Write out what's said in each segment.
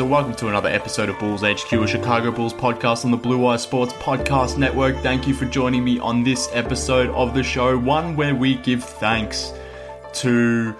And welcome to another episode of Bulls HQ, a Chicago Bulls podcast on the Blue Wire Sports Podcast Network. Thank you for joining me on this episode of the show, one where we give thanks to.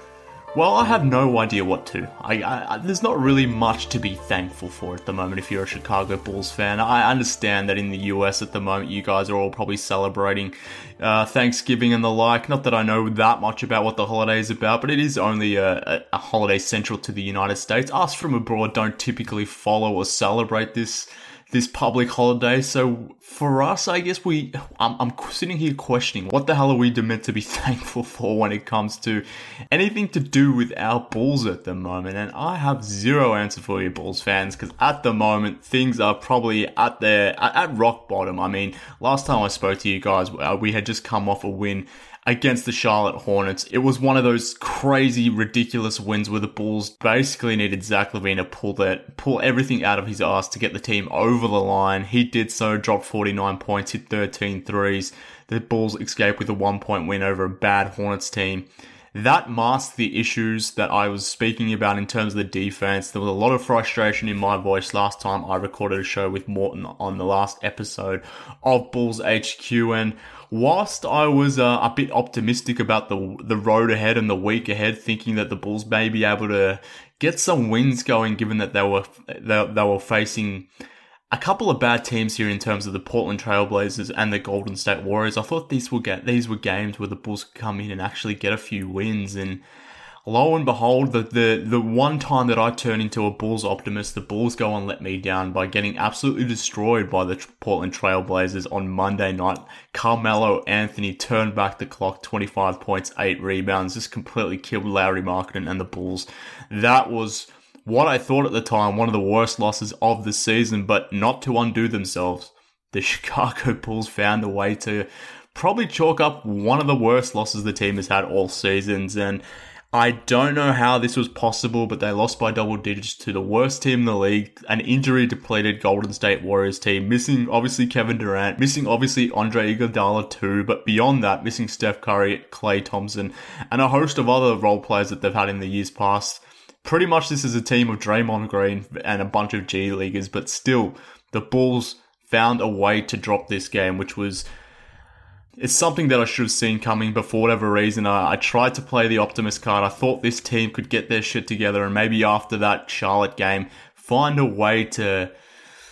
Well, I have no idea what to. I, I, there's not really much to be thankful for at the moment if you're a Chicago Bulls fan. I understand that in the US at the moment you guys are all probably celebrating uh, Thanksgiving and the like. Not that I know that much about what the holiday is about, but it is only a, a, a holiday central to the United States. Us from abroad don't typically follow or celebrate this this public holiday. So for us, I guess we, I'm, I'm, sitting here questioning what the hell are we meant to be thankful for when it comes to anything to do with our Bulls at the moment. And I have zero answer for you Bulls fans because at the moment things are probably at their at, at rock bottom. I mean, last time I spoke to you guys, uh, we had just come off a win against the Charlotte Hornets. It was one of those crazy, ridiculous wins where the Bulls basically needed Zach LaVine to pull that, pull everything out of his ass to get the team over the line. He did so, dropped 49 points, hit 13 threes. The Bulls escaped with a one point win over a bad Hornets team. That masked the issues that I was speaking about in terms of the defense. There was a lot of frustration in my voice last time I recorded a show with Morton on the last episode of Bulls HQ and whilst I was uh, a bit optimistic about the the road ahead and the week ahead, thinking that the Bulls may be able to get some wins going, given that they were they, they were facing a couple of bad teams here in terms of the Portland Trailblazers and the Golden State Warriors. I thought these were get these were games where the Bulls could come in and actually get a few wins and lo and behold, the, the, the one time that I turn into a Bulls optimist, the Bulls go and let me down by getting absolutely destroyed by the Portland Trailblazers on Monday night. Carmelo Anthony turned back the clock, 25 points, 8 rebounds, just completely killed Lauri Markkanen and the Bulls. That was what I thought at the time, one of the worst losses of the season, but not to undo themselves. The Chicago Bulls found a way to probably chalk up one of the worst losses the team has had all seasons and I don't know how this was possible, but they lost by double digits to the worst team in the league, an injury depleted Golden State Warriors team, missing obviously Kevin Durant, missing obviously Andre Iguodala too, but beyond that, missing Steph Curry, Klay Thompson, and a host of other role players that they've had in the years past. Pretty much this is a team of Draymond Green and a bunch of G Leaguers, but still, the Bulls found a way to drop this game, which was it's something that I should have seen coming, but for whatever reason, I, I, tried to play the optimist card. I thought this team could get their shit together and maybe after that Charlotte game, find a way to,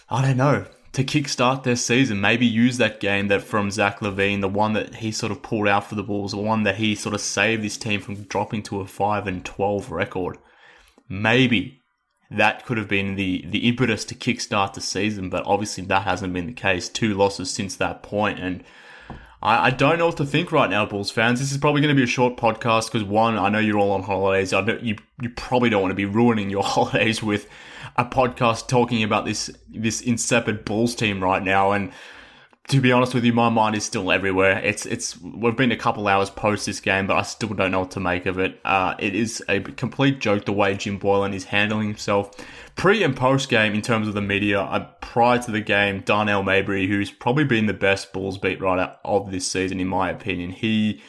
I don't know, to kickstart their season. Maybe use that game that from Zach LaVine, the one that he sort of pulled out for the Bulls, the one that he sort of saved this team from dropping to a 5 and 12 record. Maybe that could have been the, the impetus to kickstart the season, but obviously that hasn't been the case. Two losses since that point, and I, I don't know what to think right now, Bulls fans. This is probably going to be a short podcast because one, I know you're all on holidays. I know you you probably don't want to be ruining your holidays with a podcast talking about this this insipid Bulls team right now. And to be honest with you, my mind is still everywhere. It's it's we've been a couple hours post this game, but I still don't know what to make of it. Uh, it is a complete joke the way Jim Boylen is handling himself pre and post game in terms of the media. Uh, prior to the game, Darnell Mayberry, who's probably been the best Bulls beat writer of this season, in my opinion, he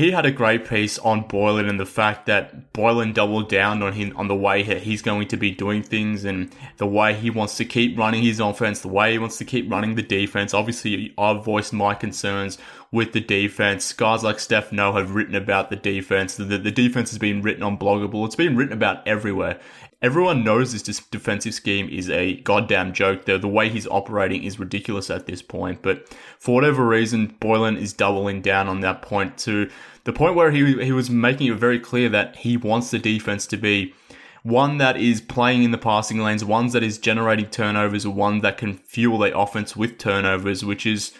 he had a great piece on Boylen and the fact that Boylen doubled down on him on the way he's going to be doing things and the way he wants to keep running his offense, the way he wants to keep running the defense. Obviously, I've voiced my concerns with the defense. Guys like Stephen Noh have written about the defense. The, the defense has been written on Blog a Bull. It's been written about everywhere. Everyone knows this defensive scheme is a goddamn joke. The, the way he's operating is ridiculous at this point. But for whatever reason, Boylen is doubling down on that point to the point where he, he was making it very clear that he wants the defense to be one that is playing in the passing lanes, one that is generating turnovers, one that can fuel the offense with turnovers, which is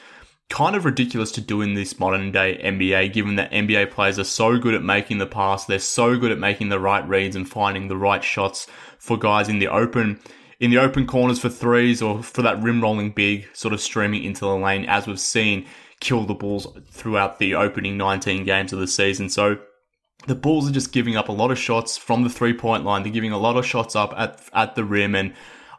kind of ridiculous to do in this modern day NBA, given that NBA players are so good at making the pass, they're so good at making the right reads and finding the right shots for guys in the open, in the open corners for threes or for that rim rolling big, sort of streaming into the lane, as we've seen kill the Bulls throughout the opening 19 games of the season. So the Bulls are just giving up a lot of shots from the three point line. They're giving a lot of shots up at at the rim and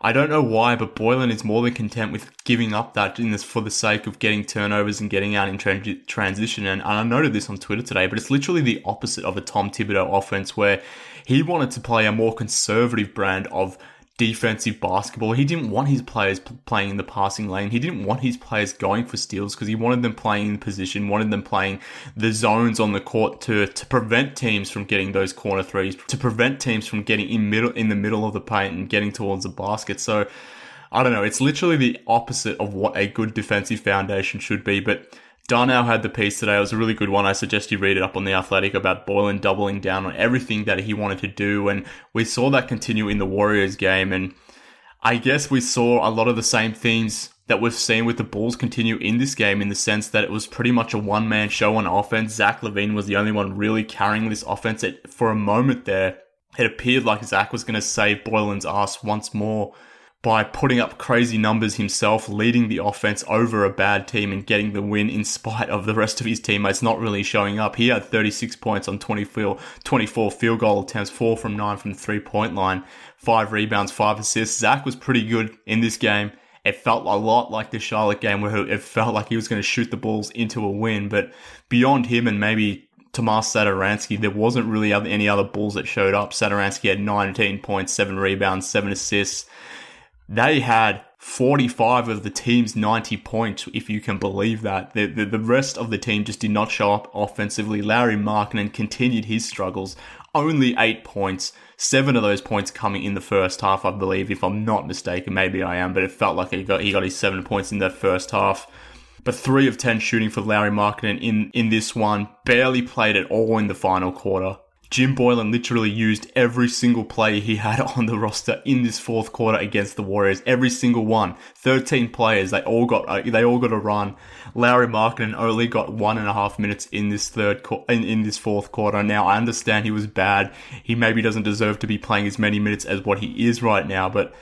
I don't know why, but Boylen is more than content with giving up that in this for the sake of getting turnovers and getting out in transition. And, and I noted this on Twitter today, but it's literally the opposite of a Tom Thibodeau offense where he wanted to play a more conservative brand of defensive basketball. He didn't want his players playing in the passing lane. He didn't want his players going for steals because he wanted them playing in position, wanted them playing the zones on the court to to prevent teams from getting those corner threes, to prevent teams from getting in middle in the middle of the paint and getting towards the basket. So I don't know. It's literally the opposite of what a good defensive foundation should be, but Darnell had the piece today. It was a really good one. I suggest you read it up on the Athletic about Boylen doubling down on everything that he wanted to do, and we saw that continue in the Warriors game. And I guess we saw a lot of the same themes that we've seen with the Bulls continue in this game, in the sense that it was pretty much a one man show on offense. Zach LaVine was the only one really carrying this offense. It, for a moment there, it appeared like Zach was going to save Boylen's ass once more by putting up crazy numbers himself, leading the offense over a bad team and getting the win in spite of the rest of his teammates not really showing up. He had 36 points on 24, 24 field goal attempts, 4 from 9 from the three point line, 5 rebounds, 5 assists. Zach was pretty good in this game. It felt a lot like the Charlotte game where it felt like he was going to shoot the balls into a win, but beyond him and maybe Tomas Satoransky, there wasn't really any other Bulls that showed up. Satoransky had 19 points, 7 rebounds, 7 assists. They had 45 of the team's 90 points, if you can believe that. The, the, the rest of the team just did not show up offensively. Lauri Markkanen continued his struggles. Only eight points, seven of those points coming in the first half, I believe, if I'm not mistaken. Maybe I am, but it felt like he got, he got his seven points in that first half. But three of 10 shooting for Lauri Markkanen in, in this one. Barely played at all in the final quarter. Jim Boylen literally used every single player he had on the roster in this fourth quarter against the Warriors. Every single one. 13 players. They all got, uh, they all got a run. Lauri Markkanen only got one and a half minutes in this third, in, in this fourth quarter. Now, I understand he was bad. He maybe doesn't deserve to be playing as many minutes as what he is right now, but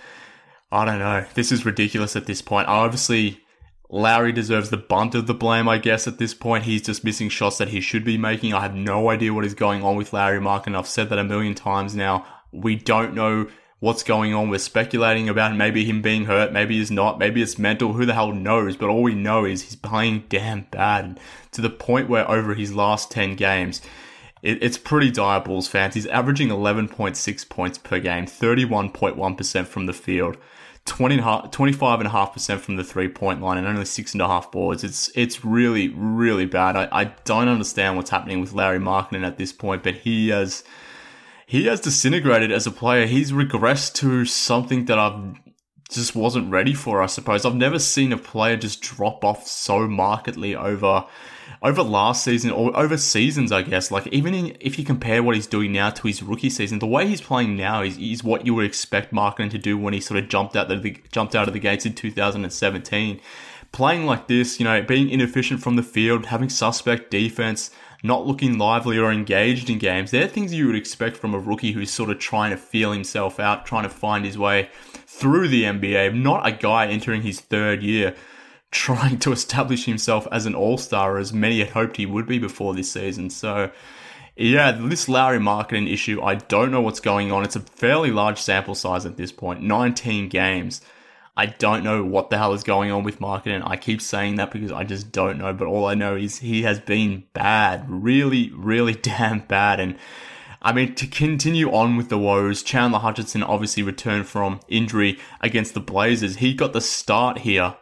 I don't know. This is ridiculous at this point. I obviously, Lauri deserves the bunt of the blame, I guess, at this point. He's just missing shots that he should be making. I have no idea what is going on with Lauri Mark, and I've said that a million times now. We don't know what's going on. We're speculating about maybe him being hurt, maybe he's not, maybe it's mental, who the hell knows? But all we know is he's playing damn bad to the point where over his last 10 games, it, it's pretty dire, Bulls fans. He's averaging 11.6 points per game, 31.1% from the field. 25.5% from the three point line and only six and a half boards. It's it's really, really bad. I, I don't understand what's happening with Lauri Markkanen at this point, but he has he has disintegrated as a player. He's regressed to something that I've just wasn't ready for, I suppose. I've never seen a player just drop off so markedly over over last season or over seasons, I guess. Like even in, if you compare what he's doing now to his rookie season, the way he's playing now is, is what you would expect Markkanen to do when he sort of jumped out the jumped out of the gates in 2017. Playing like this, you know, being inefficient from the field, having suspect defense, not looking lively or engaged in games, they're things you would expect from a rookie who's sort of trying to feel himself out, trying to find his way through the NBA, not a guy entering his third year trying to establish himself as an all star as many had hoped he would be before this season. So, yeah, this Lauri Markkanen issue, I don't know what's going on. It's a fairly large sample size at this point 19 games. I don't know what the hell is going on with Markkanen. I keep saying that because I just don't know, but all I know is he has been bad. Really, really damn bad. And I mean, to continue on with the woes, Chandler Hutchison obviously returned from injury against the Blazers. He got the start here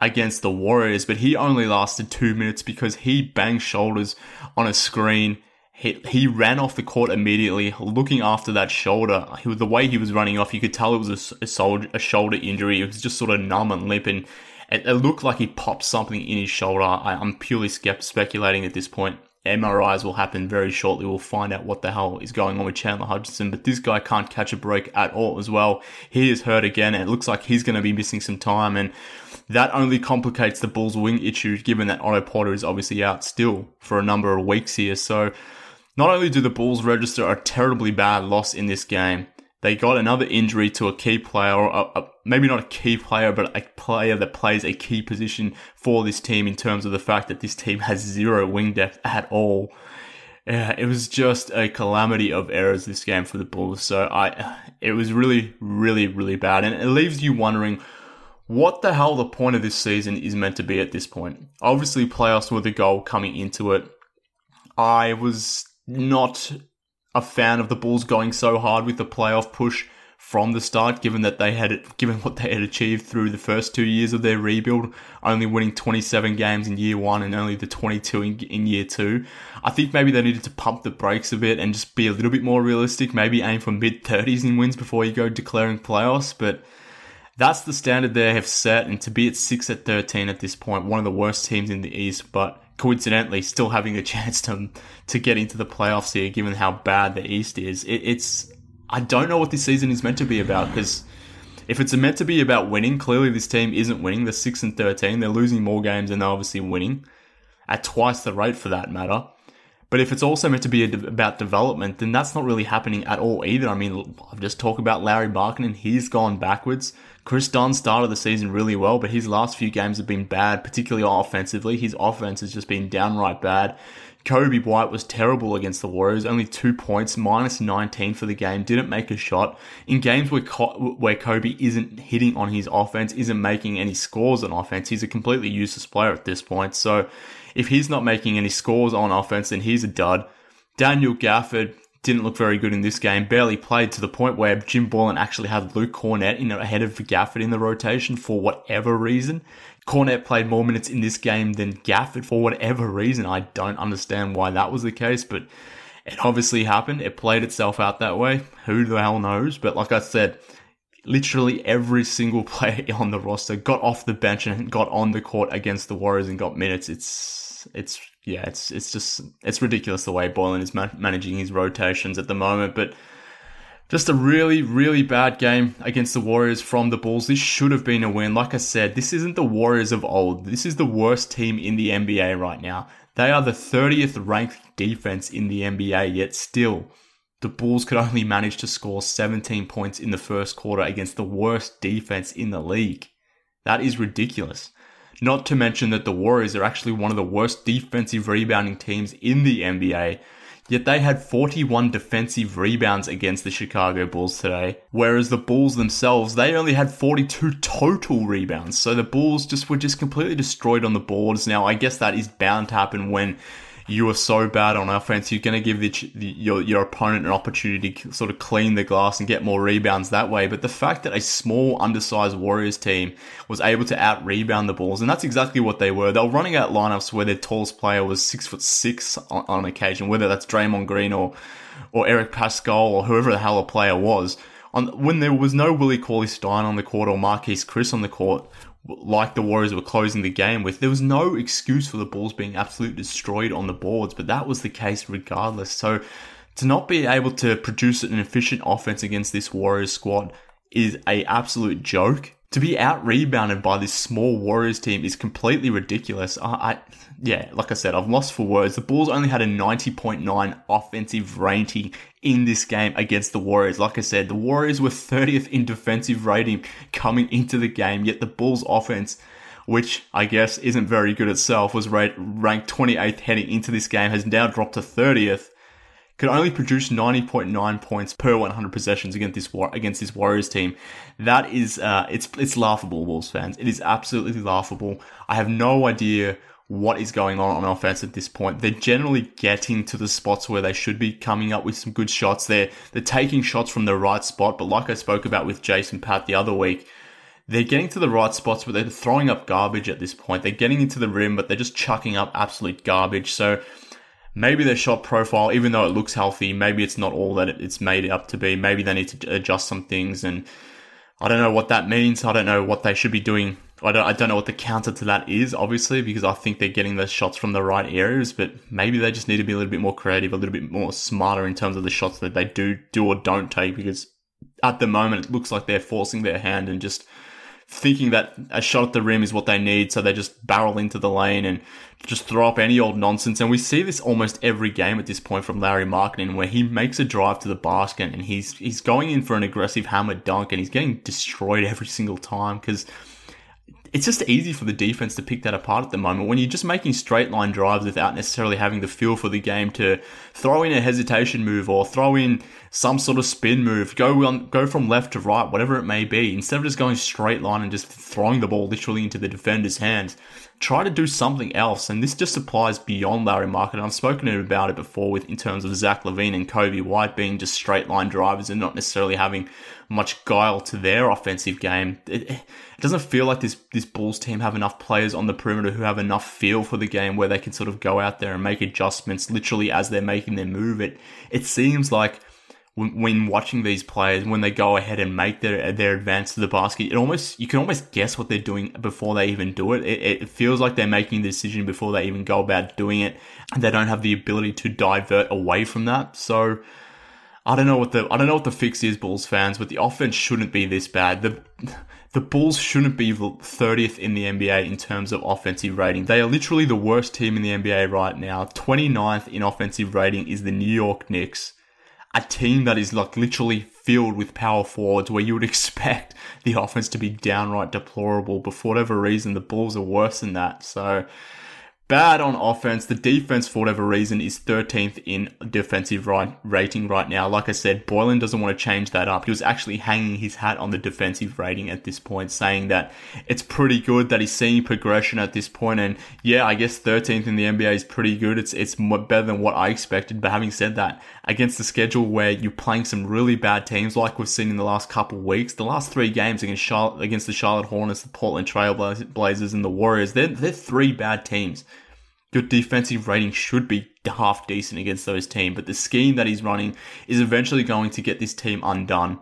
against the Warriors, but he only lasted two minutes because he banged shoulders on a screen. He, he ran off the court immediately, looking after that shoulder. He, the way he was running off, you could tell it was a, a, shoulder, a shoulder injury. It was just sort of numb and limp, and it, it looked like he popped something in his shoulder. I, I'm purely speculating at this point. MRIs will happen very shortly. We'll find out what the hell is going on with Chandler Hutchison. But this guy can't catch a break at all as well. He is hurt again, and it looks like he's going to be missing some time. And that only complicates the Bulls' wing issue, given that Otto Porter is obviously out still for a number of weeks here. So not only do the Bulls register a terribly bad loss in this game, they got another injury to a key player, or a, a, maybe not a key player, but a player that plays a key position for this team in terms of the fact that this team has zero wing depth at all. Yeah, it was just a calamity of errors this game for the Bulls. So I, it was really, really, really bad, and it leaves you wondering what the hell the point of this season is meant to be at this point. Obviously, playoffs were the goal coming into it. I was not a fan of the Bulls going so hard with the playoff push from the start, given that they had given what they had achieved through the first two years of their rebuild, only winning 27 games in year one and only the 22 in, in year two. I think maybe they needed to pump the brakes a bit and just be a little bit more realistic. Maybe aim for mid 30s in wins before you go declaring playoffs, but. That's the standard they have set, and to be at 6 at 13 at this point, one of the worst teams in the East, but coincidentally still having a chance to to get into the playoffs here, given how bad the East is. It, it's I don't know what this season is meant to be about because if it's meant to be about winning, clearly this team isn't winning. They're six and thirteen. They're losing more games than they're obviously winning at twice the rate for that matter. But if it's also meant to be about development, then that's not really happening at all either. I mean, I've just talked about Lauri and He's gone backwards. Kris Dunn started the season really well, but his last few games have been bad, particularly offensively. His offense has just been downright bad. Coby White was terrible against the Warriors, only two points, minus 19 for the game, didn't make a shot. In games where, Co- where Coby isn't hitting on his offense, isn't making any scores on offense, he's a completely useless player at this point. So if he's not making any scores on offense, then he's a dud. Daniel Gafford didn't look very good in this game, barely played to the point where Jim Boylen actually had Luke Kornet in ahead of Gafford in the rotation for whatever reason. Kornet played more minutes in this game than Gafford for whatever reason. I don't understand why that was the case, but it obviously happened. It played itself out that way. Who the hell knows? But like I said, literally every single player on the roster got off the bench and got on the court against the Warriors and got minutes. It's it's yeah, it's it's just it's ridiculous the way Boylen is ma- managing his rotations at the moment. But just a really really bad game against the Warriors from the Bulls. This should have been a win. Like I said, this isn't the Warriors of old. This is the worst team in the NBA right now. They are the 30th ranked defense in the NBA, yet still the Bulls could only manage to score 17 points in the first quarter against the worst defense in the league. That is ridiculous. Not to mention that the Warriors are actually one of the worst defensive rebounding teams in the NBA. Yet they had 41 defensive rebounds against the Chicago Bulls today, whereas the Bulls themselves, they only had 42 total rebounds. So the Bulls just were just completely destroyed on the boards. Now, I guess that is bound to happen when you are so bad on offense, you're going to give the, the, your your opponent an opportunity to sort of clean the glass and get more rebounds that way. But the fact that a small, undersized Warriors team was able to out rebound the balls, and that's exactly what they were. They were running out lineups where their tallest player was six foot six on, on occasion, whether that's Draymond Green or or Eric Paschall or whoever the hell a player was. On, when there was no Willie Cauley Stein on the court or Marquese Chriss on the court, like the Warriors were closing the game with, there was no excuse for the Bulls being absolutely destroyed on the boards, but that was the case regardless. So to not be able to produce an efficient offense against this Warriors squad is a absolute joke to be out rebounded by this small Warriors team is completely ridiculous. I, I, yeah, like I said, I've lost for words. The Bulls only had a 90.9 offensive rating in this game against the Warriors. Like I said, the Warriors were 30th in defensive rating coming into the game, yet the Bulls offense which I guess isn't very good itself, was ranked 28th heading into this game, has now dropped to 30th could only produce 90.9 points per 100 possessions against this against this Warriors team. That is uh, it's it's laughable, Wolves fans. It is absolutely laughable. I have no idea what is going on on offense at this point. They're generally getting to the spots where they should be coming up with some good shots. They're they're taking shots from the right spot, but like I spoke about with Jason Patt the other week, they're getting to the right spots, but they're throwing up garbage at this point. They're getting into the rim, but they're just chucking up absolute garbage. So maybe their shot profile, even though it looks healthy, maybe it's not all that it's made up to be. Maybe they need to adjust some things, and I don't know what that means. I don't know what they should be doing. I don't, I don't know what the counter to that is, obviously, because I think they're getting the shots from the right areas, but maybe they just need to be a little bit more creative, a little bit more smarter in terms of the shots that they do do or don't take, because at the moment it looks like they're forcing their hand and just thinking that a shot at the rim is what they need, so they just barrel into the lane and just throw up any old nonsense. And we see this almost every game at this point from Lauri Markkanen, where he makes a drive to the basket and he's he's going in for an aggressive hammer dunk and he's getting destroyed every single time because it's just easy for the defense to pick that apart at the moment when you're just making straight line drives without necessarily having the feel for the game to throw in a hesitation move or throw in some sort of spin move, go on, go from left to right, whatever it may be, instead of just going straight line and just throwing the ball literally into the defender's hands try to do something else. And this just applies beyond Lauri Markkanen. I've spoken about it before with in terms of Zach LaVine and Coby White being just straight line drivers and not necessarily having much guile to their offensive game. It, it doesn't feel like this this Bulls team have enough players on the perimeter who have enough feel for the game where they can sort of go out there and make adjustments literally as they're making their move. It it seems like when, watching these players when they go ahead and make their their advance to the basket, it almost you can almost guess what they're doing before they even do it. It, it feels like they're making the decision before they even go about doing it, and they don't have the ability to divert away from that. So. I don't know what the I don't know what the fix is, Bulls fans, but the offense shouldn't be this bad. The the Bulls shouldn't be 30th in the NBA in terms of offensive rating. They are literally the worst team in the NBA right now. 29th in offensive rating is the New York Knicks a team that is like literally filled with power forwards where you would expect the offense to be downright deplorable, but for whatever reason, the Bulls are worse than that. So bad on offense. The defense, for whatever reason, is 13th in defensive right, rating right now. Like I said, Boylen doesn't want to change that up. He was actually hanging his hat on the defensive rating at this point, saying that it's pretty good that he's seeing progression at this point. And yeah, I guess 13th in the NBA is pretty good. It's it's better than what I expected. But having said that, against the schedule where you're playing some really bad teams, like we've seen in the last couple weeks, the last three games against Charlotte, against the Charlotte Hornets, the Portland Trailblazers, and the Warriors, they're they're three bad teams your defensive rating should be half decent against those teams. But the scheme that he's running is eventually going to get this team undone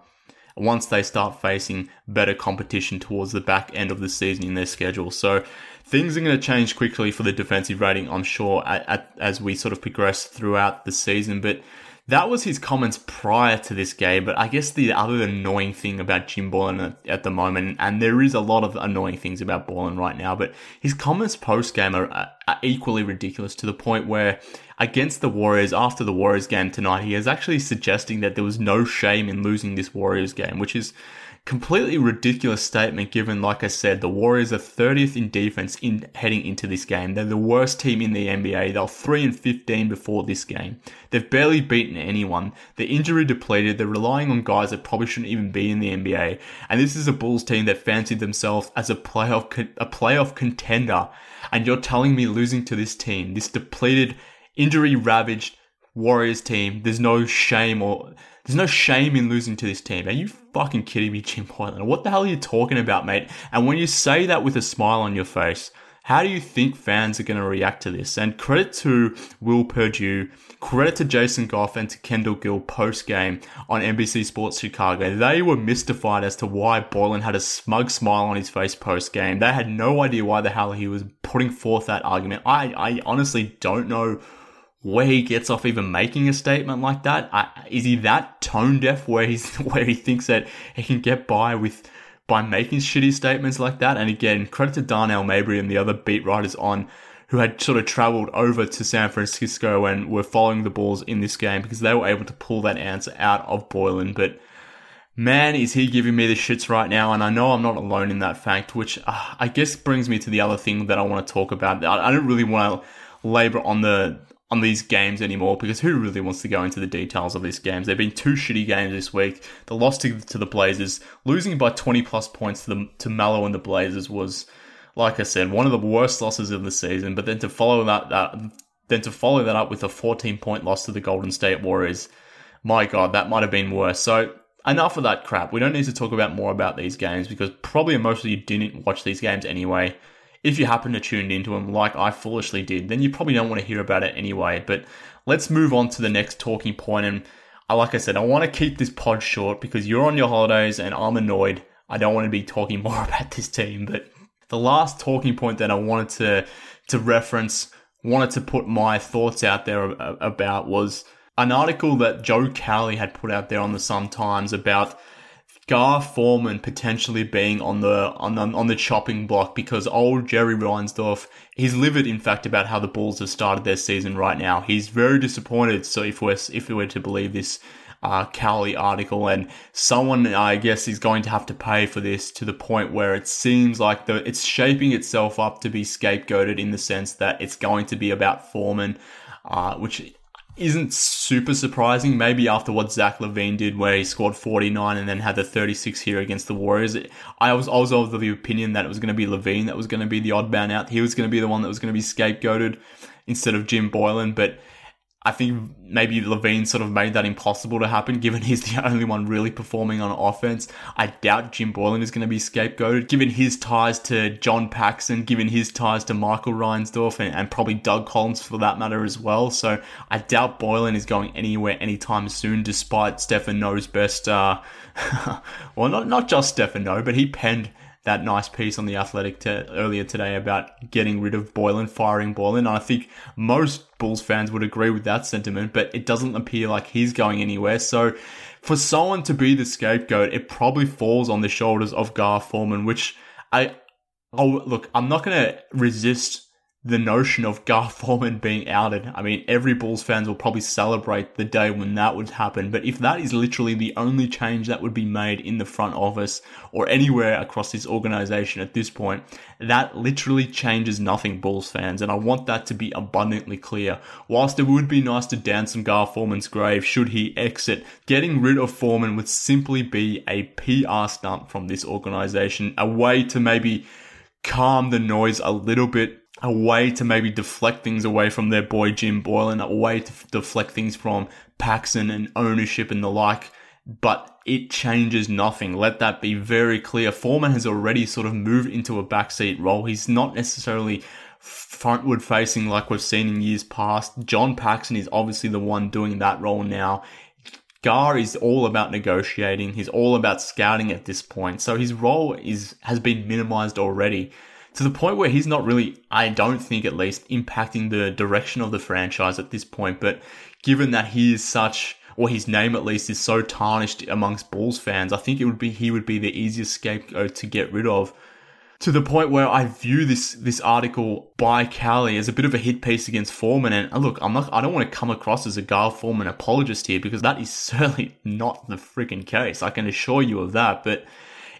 once they start facing better competition towards the back end of the season in their schedule. So things are going to change quickly for the defensive rating, I'm sure, at, at, as we sort of progress throughout the season. But that was his comments prior to this game, but I guess the other annoying thing about Jim Boylen at, the moment, and there is a lot of annoying things about Boylen right now, but his comments post game are, are equally ridiculous to the point where against the Warriors after the Warriors game tonight, he is actually suggesting that there was no shame in losing this Warriors game, which is completely ridiculous statement given, like I said, the Warriors are 30th in defense in heading into this game. They're the worst team in the NBA. They're 3 and 15 before this game. They've barely beaten anyone. They're injury depleted. They're relying on guys that probably shouldn't even be in the NBA. And this is a Bulls team that fancied themselves as a playoff a playoff contender. And you're telling me losing to this team, this depleted, injury ravaged Warriors team, there's no shame or there's no shame in losing to this team. Are you fucking kidding me, Jim Boylen? What the hell are you talking about, mate? And when you say that with a smile on your face, how do you think fans are going to react to this? And credit to Will Perdue, credit to Jason Goff and to Kendall Gill post game on NBC Sports Chicago. They were mystified as to why Boylen had a smug smile on his face post game. They had no idea why the hell he was putting forth that argument. I, I honestly don't know where he gets off even making a statement like that. I, is he that tone deaf where he's where he thinks that he can get by with by making shitty statements like that? And again, credit to Darnell Mayberry and the other beat writers on who had sort of traveled over to San Francisco and were following the Bulls in this game because they were able to pull that answer out of Boylen. But man, is he giving me the shits right now? And I know I'm not alone in that fact, which uh, I guess brings me to the other thing that I want to talk about. I, I don't really want to labor on the on these games anymore because who really wants to go into the details of these games? They've been two shitty games this week. The loss to, to the Blazers, losing by 20 plus points to the to Melo and the Blazers was, like I said, one of the worst losses of the season. But then to follow that, that then to follow that up with a 14 point loss to the Golden State Warriors, my God, that might have been worse. So enough of that crap. We don't need to talk about more about these games because probably most of you didn't watch these games anyway. If you happen to tune into them like I foolishly did, then you probably don't want to hear about it anyway. But let's move on to the next talking point. And uh, like I said, I want to keep this pod short because you're on your holidays and I'm annoyed. I don't want to be talking more about this team. But the last talking point that I wanted to to reference, wanted to put my thoughts out there about was an article that Joe Cowley had put out there on the Sun Times about Gar Forman potentially being on the on the on the chopping block because old Jerry Reinsdorf he's livid in fact about how the Bulls have started their season right now. He's very disappointed. So if we're if we were to believe this uh, Cowley article, and someone I guess is going to have to pay for this to the point where it seems like the it's shaping itself up to be scapegoated in the sense that it's going to be about Forman, uh, which isn't super surprising. Maybe after what Zach LaVine did, where he scored 49 and then had the 36 here against the Warriors. I was, also of the opinion that it was going to be LaVine that was going to be the odd man out. He was going to be the one that was going to be scapegoated instead of Jim Boylen. But I think maybe LaVine sort of made that impossible to happen, given he's the only one really performing on offense. I doubt Jim Boylen is going to be scapegoated, given his ties to John Paxson, given his ties to Michael Reinsdorf, and, and probably Doug Collins for that matter as well. So I doubt Boylen is going anywhere anytime soon, despite Stephen Noh's best. Uh, well, not not just Stephen Noh, but he penned that nice piece on the Athletic earlier today about getting rid of Boylen, firing Boylen. And I think most Bulls fans would agree with that sentiment, but it doesn't appear like he's going anywhere. So for someone to be the scapegoat, it probably falls on the shoulders of Gar Forman, which I, oh, look, I'm not going to resist the notion of Gar Forman being outed. I mean, every Bulls fans will probably celebrate the day when that would happen. But if that is literally the only change that would be made in the front office or anywhere across this organization at this point, that literally changes nothing, Bulls fans. And I want that to be abundantly clear. Whilst it would be nice to dance on Gar Forman's grave should he exit, getting rid of Forman would simply be a PR stunt from this organization, a way to maybe calm the noise a little bit a way to maybe deflect things away from their boy Jim Boylen, a way to deflect things from Paxson and ownership and the like. But it changes nothing. Let that be very clear. Forman has already sort of moved into a backseat role. He's not necessarily frontward facing like we've seen in years past. John Paxson is obviously the one doing that role now. Gar is all about negotiating. He's all about scouting at this point. So his role is has been minimized already to the point where he's not really, I don't think at least, impacting the direction of the franchise at this point. But given that he is such, or his name at least is so tarnished amongst Bulls fans, I think it would be he would be the easiest scapegoat to get rid of. To the point where I view this this article by Cowley as a bit of a hit piece against Forman, And look, I'm not, I don't want to come across as a Gar Forman apologist here because that is certainly not the freaking case. I can assure you of that. But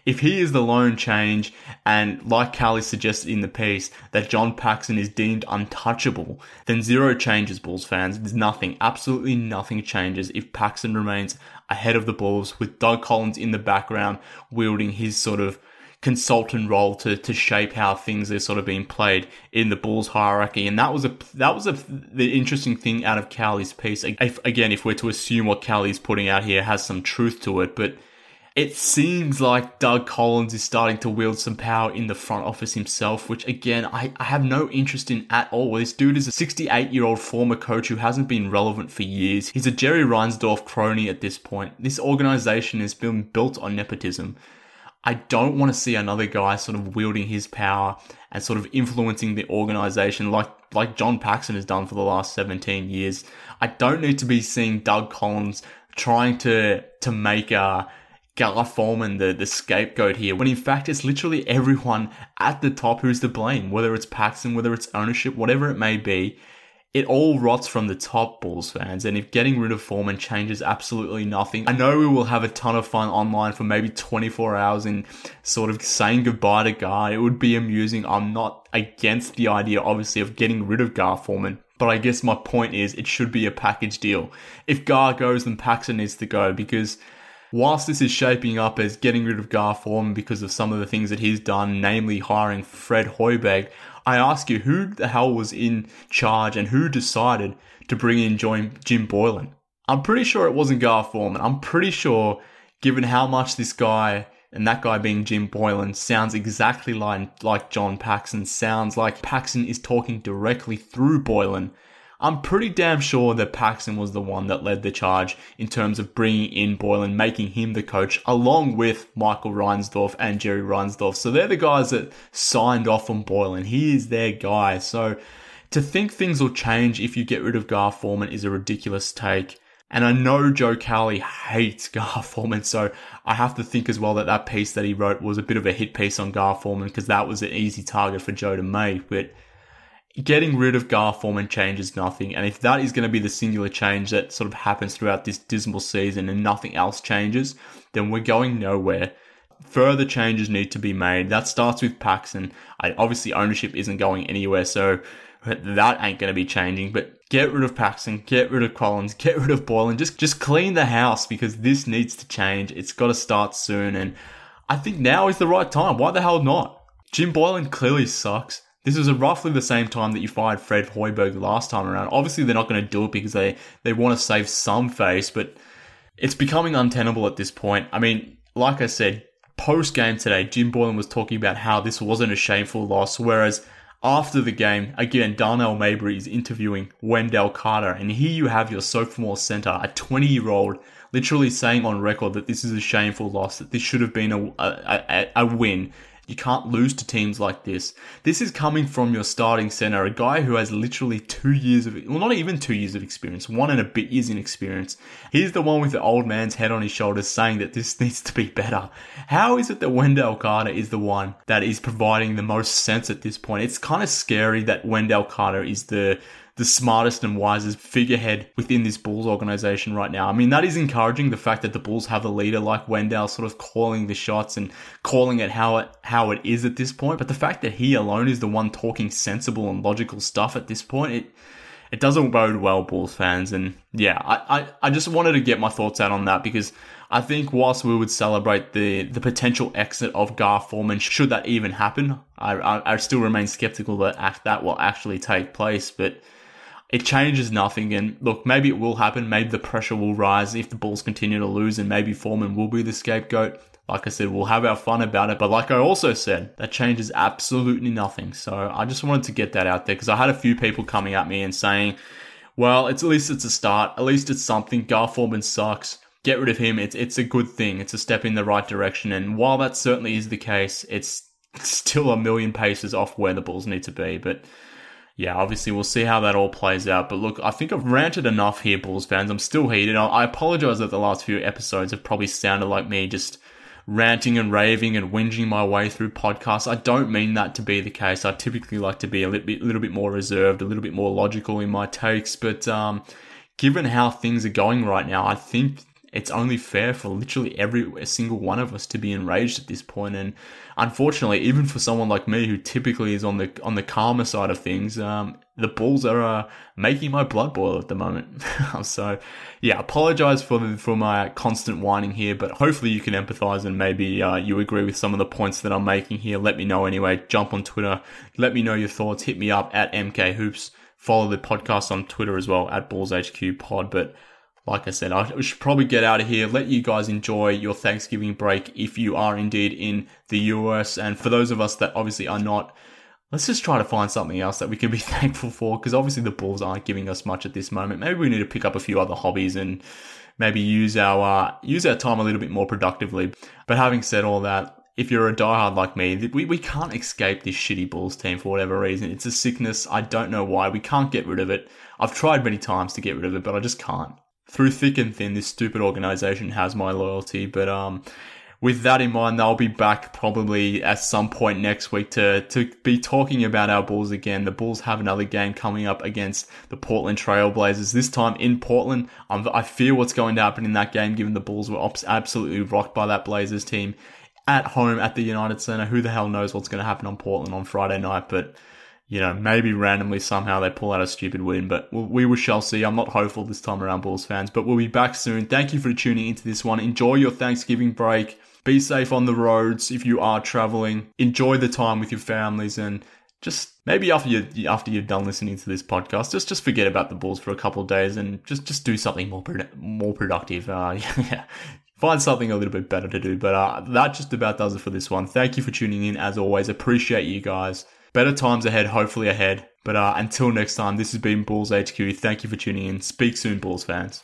if he is the lone change, and like Cowley suggested in the piece, that John Paxson is deemed untouchable, then zero changes, Bulls fans. There's nothing, absolutely nothing changes if Paxson remains ahead of the Bulls with Doug Collins in the background wielding his sort of consultant role to, to shape how things are sort of being played in the Bulls hierarchy. And that was a that was a the interesting thing out of Cowley's piece. If, again, if we're to assume what Cowley's putting out here has some truth to it, but it seems like Doug Collins is starting to wield some power in the front office himself, which again, I, I have no interest in at all. This dude is a 68 year old former coach who hasn't been relevant for years. He's a Jerry Reinsdorf crony at this point. This organization has been built on nepotism. I don't want to see another guy sort of wielding his power and sort of influencing the organization like like John Paxson has done for the last 17 years. I don't need to be seeing Doug Collins trying to to make a Gar Forman the, the scapegoat here, when in fact it's literally everyone at the top who's to blame, whether it's Paxson, whether it's ownership, whatever it may be. It all rots from the top, Bulls fans, and if getting rid of Forman changes absolutely nothing, I know we will have a ton of fun online for maybe 24 hours in sort of saying goodbye to Gar. It would be amusing. I'm not against the idea, obviously, of getting rid of Gar Forman, but I guess my point is it should be a package deal. If Gar goes, then Paxson needs to go because whilst this is shaping up as getting rid of Gar because of some of the things that he's done, namely hiring Fred Hoiberg, I ask you, who the hell was in charge and who decided to bring in Jim Boylen? I'm pretty sure it wasn't Gar. I'm pretty sure given how much this guy and that guy being Jim Boylen sounds exactly like, like John Paxson, sounds like Paxson is talking directly through Boylen. I'm pretty damn sure that Paxson was the one that led the charge in terms of bringing in Boylen, making him the coach, along with Michael Reinsdorf and Jerry Reinsdorf. So they're the guys that signed off on Boylen. He is their guy. So to think things will change if you get rid of Gar Forman is a ridiculous take. And I know Joe Cowley hates Gar Forman, so I have to think as well that that piece that he wrote was a bit of a hit piece on Gar Forman because that was an easy target for Joe to make. But getting rid of Gar Forman changes nothing. And if that is going to be the singular change that sort of happens throughout this dismal season and nothing else changes, then we're going nowhere. Further changes need to be made. That starts with Paxson. I, obviously, ownership isn't going anywhere, so that ain't going to be changing. But get rid of Paxson, get rid of Collins, get rid of Boylen. Just just clean the house because this needs to change. It's got to start soon, and I think now is the right time. Why the hell not? Jim Boylen clearly sucks. This is roughly the same time that you fired Fred Hoiberg last time around. Obviously, they're not going to do it because they, they want to save some face, but it's becoming untenable at this point. I mean, like I said, post game today, Jim Boylen was talking about how this wasn't a shameful loss, whereas after the game, again, Darnell Mayberry is interviewing Wendell Carter, and here you have your sophomore center, a 20 year old, literally saying on record that this is a shameful loss, that this should have been a, a, a, a win. You can't lose to teams like this. This is coming from your starting center, a guy who has literally two years of, well, not even two years of experience, one and a bit years in experience. He's the one with the old man's head on his shoulders saying that this needs to be better. How is it that Wendell Carter is the one that is providing the most sense at this point? It's kind of scary that Wendell Carter is the the smartest and wisest figurehead within this Bulls organization right now. I mean, that is encouraging the fact that the Bulls have a leader like Wendell sort of calling the shots and calling it how it how it is at this point. But the fact that he alone is the one talking sensible and logical stuff at this point, it it doesn't bode well, Bulls fans. And yeah, I, I, I just wanted to get my thoughts out on that because I think whilst we would celebrate the, the potential exit of Gar Forman, should that even happen, I, I, I still remain skeptical that act that will actually take place. But it changes nothing. And look, maybe it will happen. Maybe the pressure will rise if the Bulls continue to lose, and maybe Forman will be the scapegoat. Like I said, we'll have our fun about it. But like I also said, that changes absolutely nothing. So I just wanted to get that out there because I had a few people coming at me and saying, well, it's at least it's a start. At least it's something. Gar Forman sucks. Get rid of him. It's it's a good thing. It's a step in the right direction. And while that certainly is the case, it's still a million paces off where the Bulls need to be. But yeah, obviously we'll see how that all plays out. But look, I think I've ranted enough here, Bulls fans. I'm still heated. I apologize that the last few episodes have probably sounded like me just ranting and raving and whinging my way through podcasts. I don't mean that to be the case. I typically like to be a little bit, little bit more reserved, a little bit more logical in my takes. But um, given how things are going right now, I think it's only fair for literally every single one of us to be enraged at this point. And unfortunately, even for someone like me who typically is on the on the calmer side of things, um, the Bulls are uh, making my blood boil at the moment. so, yeah, apologize for the, for my constant whining here, but hopefully you can empathize and maybe uh, you agree with some of the points that I'm making here. Let me know anyway. Jump on Twitter, let me know your thoughts. Hit me up at MK Hoops. Follow the podcast on Twitter as well at Bulls HQ Pod, but like I said, I should probably get out of here, let you guys enjoy your Thanksgiving break if you are indeed in the US. And for those of us that obviously are not, let's just try to find something else that we can be thankful for because obviously the Bulls aren't giving us much at this moment. Maybe we need to pick up a few other hobbies and maybe use our uh, use our time a little bit more productively. But having said all that, if you're a diehard like me, we, we can't escape this shitty Bulls team for whatever reason. It's a sickness. I don't know why. We can't get rid of it. I've tried many times to get rid of it, but I just can't through thick and thin, this stupid organization has my loyalty. But um, with that in mind, they'll be back probably at some point next week to to be talking about our Bulls again. The Bulls have another game coming up against the Portland Trailblazers. This time in Portland. Um, I fear what's going to happen in that game, given the Bulls were absolutely rocked by that Blazers team at home at the United Center. Who the hell knows what's going to happen on Portland on Friday night? But you know, maybe randomly somehow they pull out a stupid win, but we, we shall see. I'm not hopeful this time around, Bulls fans, but we'll be back soon. Thank you for tuning into this one. Enjoy your Thanksgiving break. Be safe on the roads if you are traveling. Enjoy the time with your families and just maybe after you after you're done listening to this podcast, just just forget about the Bulls for a couple of days and just just do something more more productive. Uh, yeah, find something a little bit better to do. But uh, that just about does it for this one. Thank you for tuning in. As always, appreciate you guys. Better times ahead, hopefully ahead. But uh, until next time, this has been Bulls HQ. Thank you for tuning in. Speak soon, Bulls fans.